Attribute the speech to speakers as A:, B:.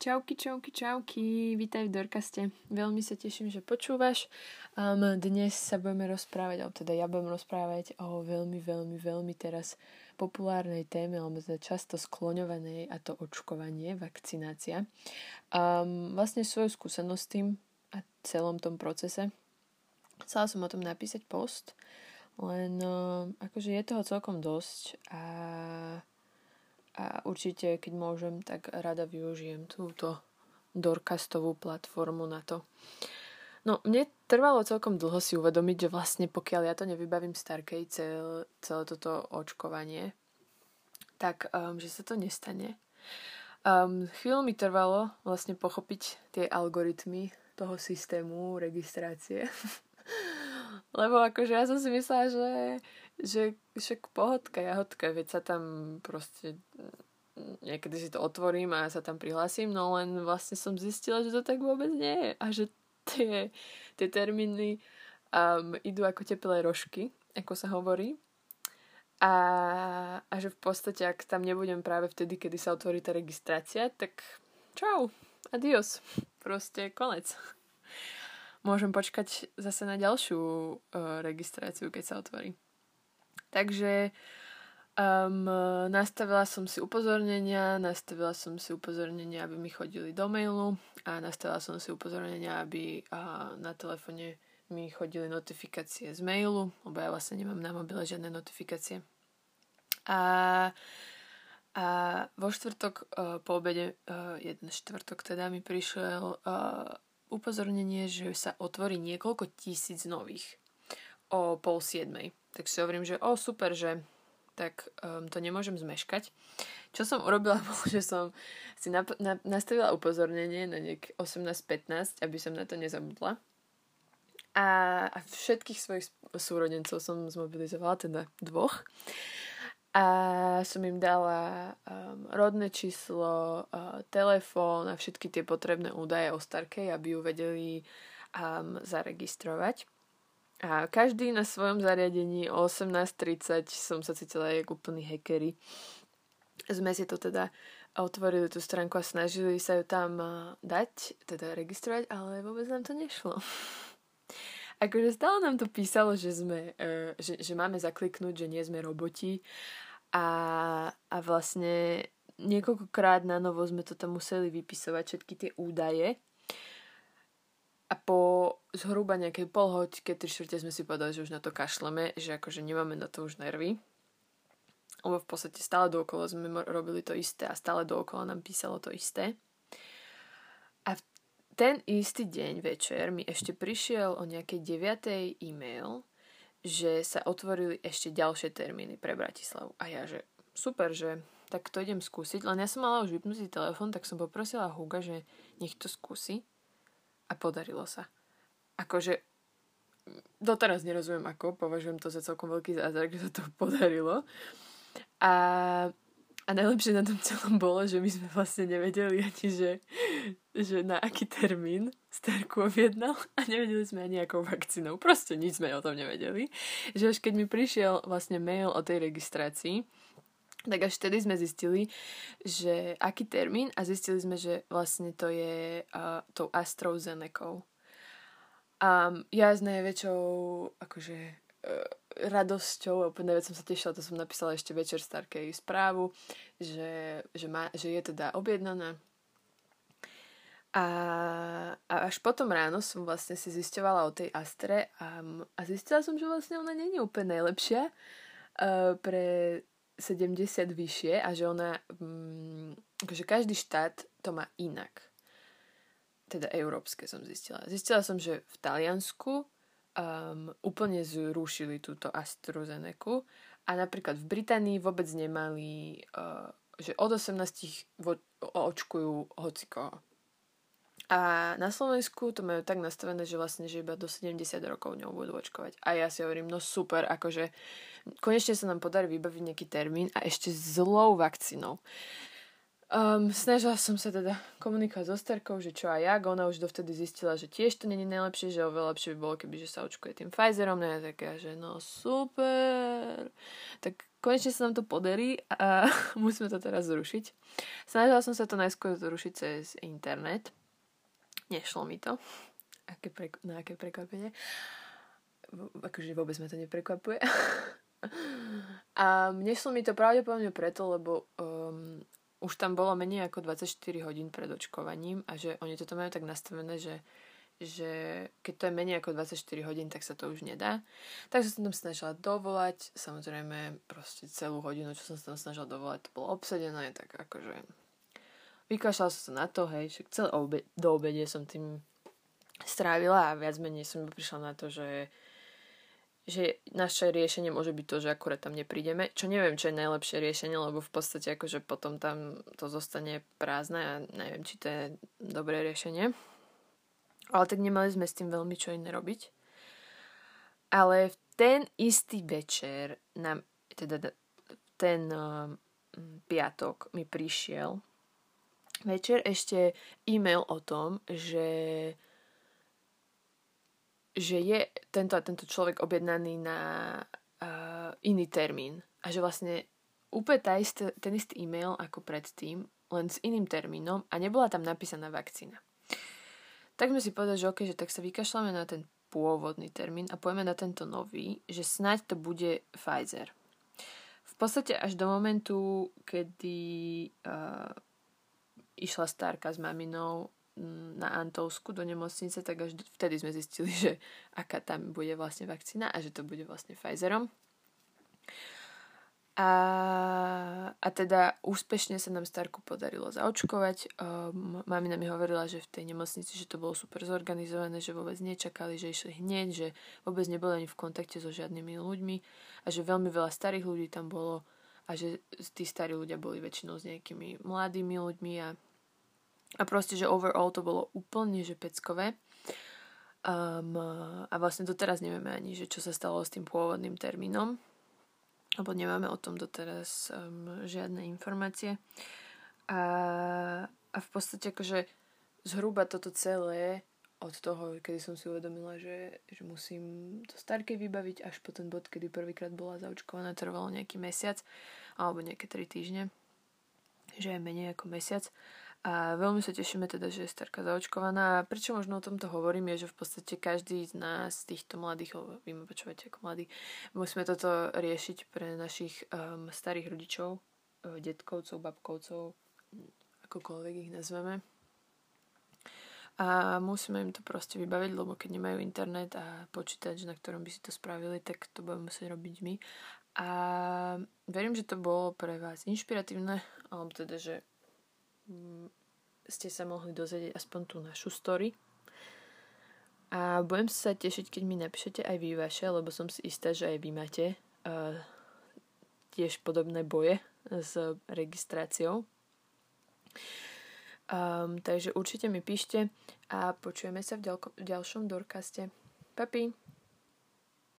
A: Čauky, čauky, čauky, vítaj v Dorkaste. Veľmi sa teším, že počúvaš. Um, dnes sa budeme rozprávať, alebo teda ja budem rozprávať o veľmi, veľmi, veľmi teraz populárnej téme, alebo teda často skloňovanej a to očkovanie, vakcinácia. Um, vlastne svoju skúsenosť s tým a celom tom procese. Chcela som o tom napísať post, len um, akože je toho celkom dosť a a určite, keď môžem, tak rada využijem túto Dorkastovú platformu na to. No, mne trvalo celkom dlho si uvedomiť, že vlastne pokiaľ ja to nevybavím starkej cel, celé toto očkovanie, tak um, že sa to nestane. Um, chvíľu mi trvalo vlastne pochopiť tie algoritmy toho systému registrácie. Lebo akože ja som si myslela, že že však pohodka, jahodka, veď sa tam proste niekedy si to otvorím a sa tam prihlásim, no len vlastne som zistila, že to tak vôbec nie je a že tie, tie termíny um, idú ako teplé rožky, ako sa hovorí. A, a že v podstate, ak tam nebudem práve vtedy, kedy sa otvorí tá registrácia, tak čau, adios, proste konec. Môžem počkať zase na ďalšiu uh, registráciu, keď sa otvorí. Takže um, nastavila som si upozornenia, nastavila som si upozornenia, aby mi chodili do mailu a nastavila som si upozornenia, aby uh, na telefóne mi chodili notifikácie z mailu, lebo ja vlastne nemám na mobile žiadne notifikácie. A, a vo štvrtok uh, po obede, uh, jeden štvrtok teda mi prišiel uh, upozornenie, že sa otvorí niekoľko tisíc nových o pol siedmej. Tak si hovorím, že o super, že tak um, to nemôžem zmeškať. Čo som urobila, bolo, že som si nap- na- nastavila upozornenie na niek 18.15, aby som na to nezabudla. A, a všetkých svojich súrodencov som zmobilizovala, teda dvoch. A som im dala um, rodné číslo, uh, telefón a všetky tie potrebné údaje o Starkej, aby ju vedeli um, zaregistrovať. A každý na svojom zariadení o 18.30 som sa cítila jak úplný hackery. Sme si to teda otvorili tú stránku a snažili sa ju tam dať, teda registrovať, ale vôbec nám to nešlo. akože stále nám to písalo, že, sme, uh, že, že máme zakliknúť, že nie sme roboti a, a vlastne niekoľkokrát na novo sme to tam museli vypisovať, všetky tie údaje a po zhruba nejakej polhoďke, tri štvrte sme si povedali, že už na to kašleme, že akože nemáme na to už nervy. Lebo v podstate stále dookola sme robili to isté a stále dookola nám písalo to isté. A v ten istý deň večer mi ešte prišiel o nejakej 9. e-mail, že sa otvorili ešte ďalšie termíny pre Bratislavu. A ja, že super, že tak to idem skúsiť. Len ja som mala už vypnutý telefón, tak som poprosila Huga, že nech to skúsi a podarilo sa. Akože doteraz nerozumiem ako, považujem to za celkom veľký zázrak, že sa to podarilo. A, a najlepšie na tom celom bolo, že my sme vlastne nevedeli ani, že, že na aký termín Starku objednal a nevedeli sme ani akou vakcínou. Proste nič sme o tom nevedeli. Že až keď mi prišiel vlastne mail o tej registrácii, tak až vtedy sme zistili, že aký termín a zistili sme, že vlastne to je uh, tou AstraZeneca. A ja s najväčšou akože uh, radosťou, úplne vec som sa tešila, to som napísala ešte večer Starkej správu, že, že, má, že je teda objednaná. A, a až potom ráno som vlastne si zisťovala o tej Astre a, a zistila som, že vlastne ona je úplne najlepšia uh, pre 70 vyššie a že ona, mm, že každý štát to má inak. Teda európske som zistila. Zistila som, že v Taliansku um, úplne zrušili túto AstraZeneca a napríklad v Británii vôbec nemali, uh, že od 18 vo, očkujú hocikoho. A na Slovensku to majú tak nastavené, že vlastne, že iba do 70 rokov ňou budú očkovať. A ja si hovorím, no super, akože konečne sa nám podarí vybaviť nejaký termín a ešte zlou vakcínou. Um, snažila som sa teda komunikovať so Starkou, že čo aj jak, ona už dovtedy zistila, že tiež to není najlepšie, že oveľa lepšie by bolo, keby že sa očkuje tým Pfizerom, tak ja, že no super. Tak konečne sa nám to podarí a musíme to teraz zrušiť. Snažila som sa to najskôr zrušiť cez internet. Nešlo mi to. Aké pre, na aké prekvapenie. Akože vôbec ma to neprekvapuje. a nešlo mi to pravdepodobne preto, lebo um, už tam bolo menej ako 24 hodín pred očkovaním a že oni toto majú tak nastavené, že že keď to je menej ako 24 hodín, tak sa to už nedá. Takže som tam snažila dovolať, samozrejme proste celú hodinu, čo som sa tam snažila dovolať, to bolo obsadené, tak akože vykašľala som sa na to, hej, však celé obe- do obede som tým strávila a viac menej som prišla na to, že že naše riešenie môže byť to, že akurát tam neprídeme, čo neviem, čo je najlepšie riešenie, lebo v podstate akože potom tam to zostane prázdne a neviem, či to je dobré riešenie. Ale tak nemali sme s tým veľmi čo iné robiť. Ale v ten istý večer nám, teda ten uh, piatok mi prišiel večer ešte e-mail o tom, že že je tento a tento človek objednaný na uh, iný termín a že vlastne úplne tá istý, ten istý e-mail ako predtým, len s iným termínom a nebola tam napísaná vakcína. Tak sme si povedali, že OK, že tak sa vykašľame na ten pôvodný termín a pojeme na tento nový, že snáď to bude Pfizer. V podstate až do momentu, kedy uh, išla starka s maminou mm, na Antovsku do nemocnice, tak až vtedy sme zistili, že aká tam bude vlastne vakcína a že to bude vlastne Pfizerom. A, a teda úspešne sa nám Starku podarilo zaočkovať. Um, mamina mi hovorila, že v tej nemocnici, že to bolo super zorganizované, že vôbec nečakali, že išli hneď, že vôbec neboli ani v kontakte so žiadnymi ľuďmi a že veľmi veľa starých ľudí tam bolo a že tí starí ľudia boli väčšinou s nejakými mladými ľuďmi a, a proste, že overall to bolo úplne že peckové. Um, a vlastne doteraz nevieme ani, že čo sa stalo s tým pôvodným termínom, lebo nemáme o tom doteraz um, žiadne informácie. A, a v podstate akože zhruba toto celé od toho, kedy som si uvedomila, že, že musím to starke vybaviť až po ten bod, kedy prvýkrát bola zaočkovaná, trvalo nejaký mesiac alebo nejaké tri týždne, že je menej ako mesiac. A veľmi sa tešíme teda, že je starka zaočkovaná. A prečo možno o tomto hovorím, je, že v podstate každý z nás, týchto mladých, vy ma počúvate ako mladí, musíme toto riešiť pre našich um, starých rodičov, uh, detkovcov, babkovcov, akokoľvek ich nazveme. A musíme im to proste vybaviť, lebo keď nemajú internet a počítač, na ktorom by si to spravili, tak to budeme musieť robiť my. A verím, že to bolo pre vás inšpiratívne, alebo teda, že ste sa mohli dozvedieť aspoň tú našu story. A budem sa tešiť, keď mi napíšete aj vy vaše, lebo som si istá, že aj vy máte uh, tiež podobné boje s registráciou. Um, takže určite mi píšte a počujeme sa v, ďalko- v ďalšom Dorkaste. Papi!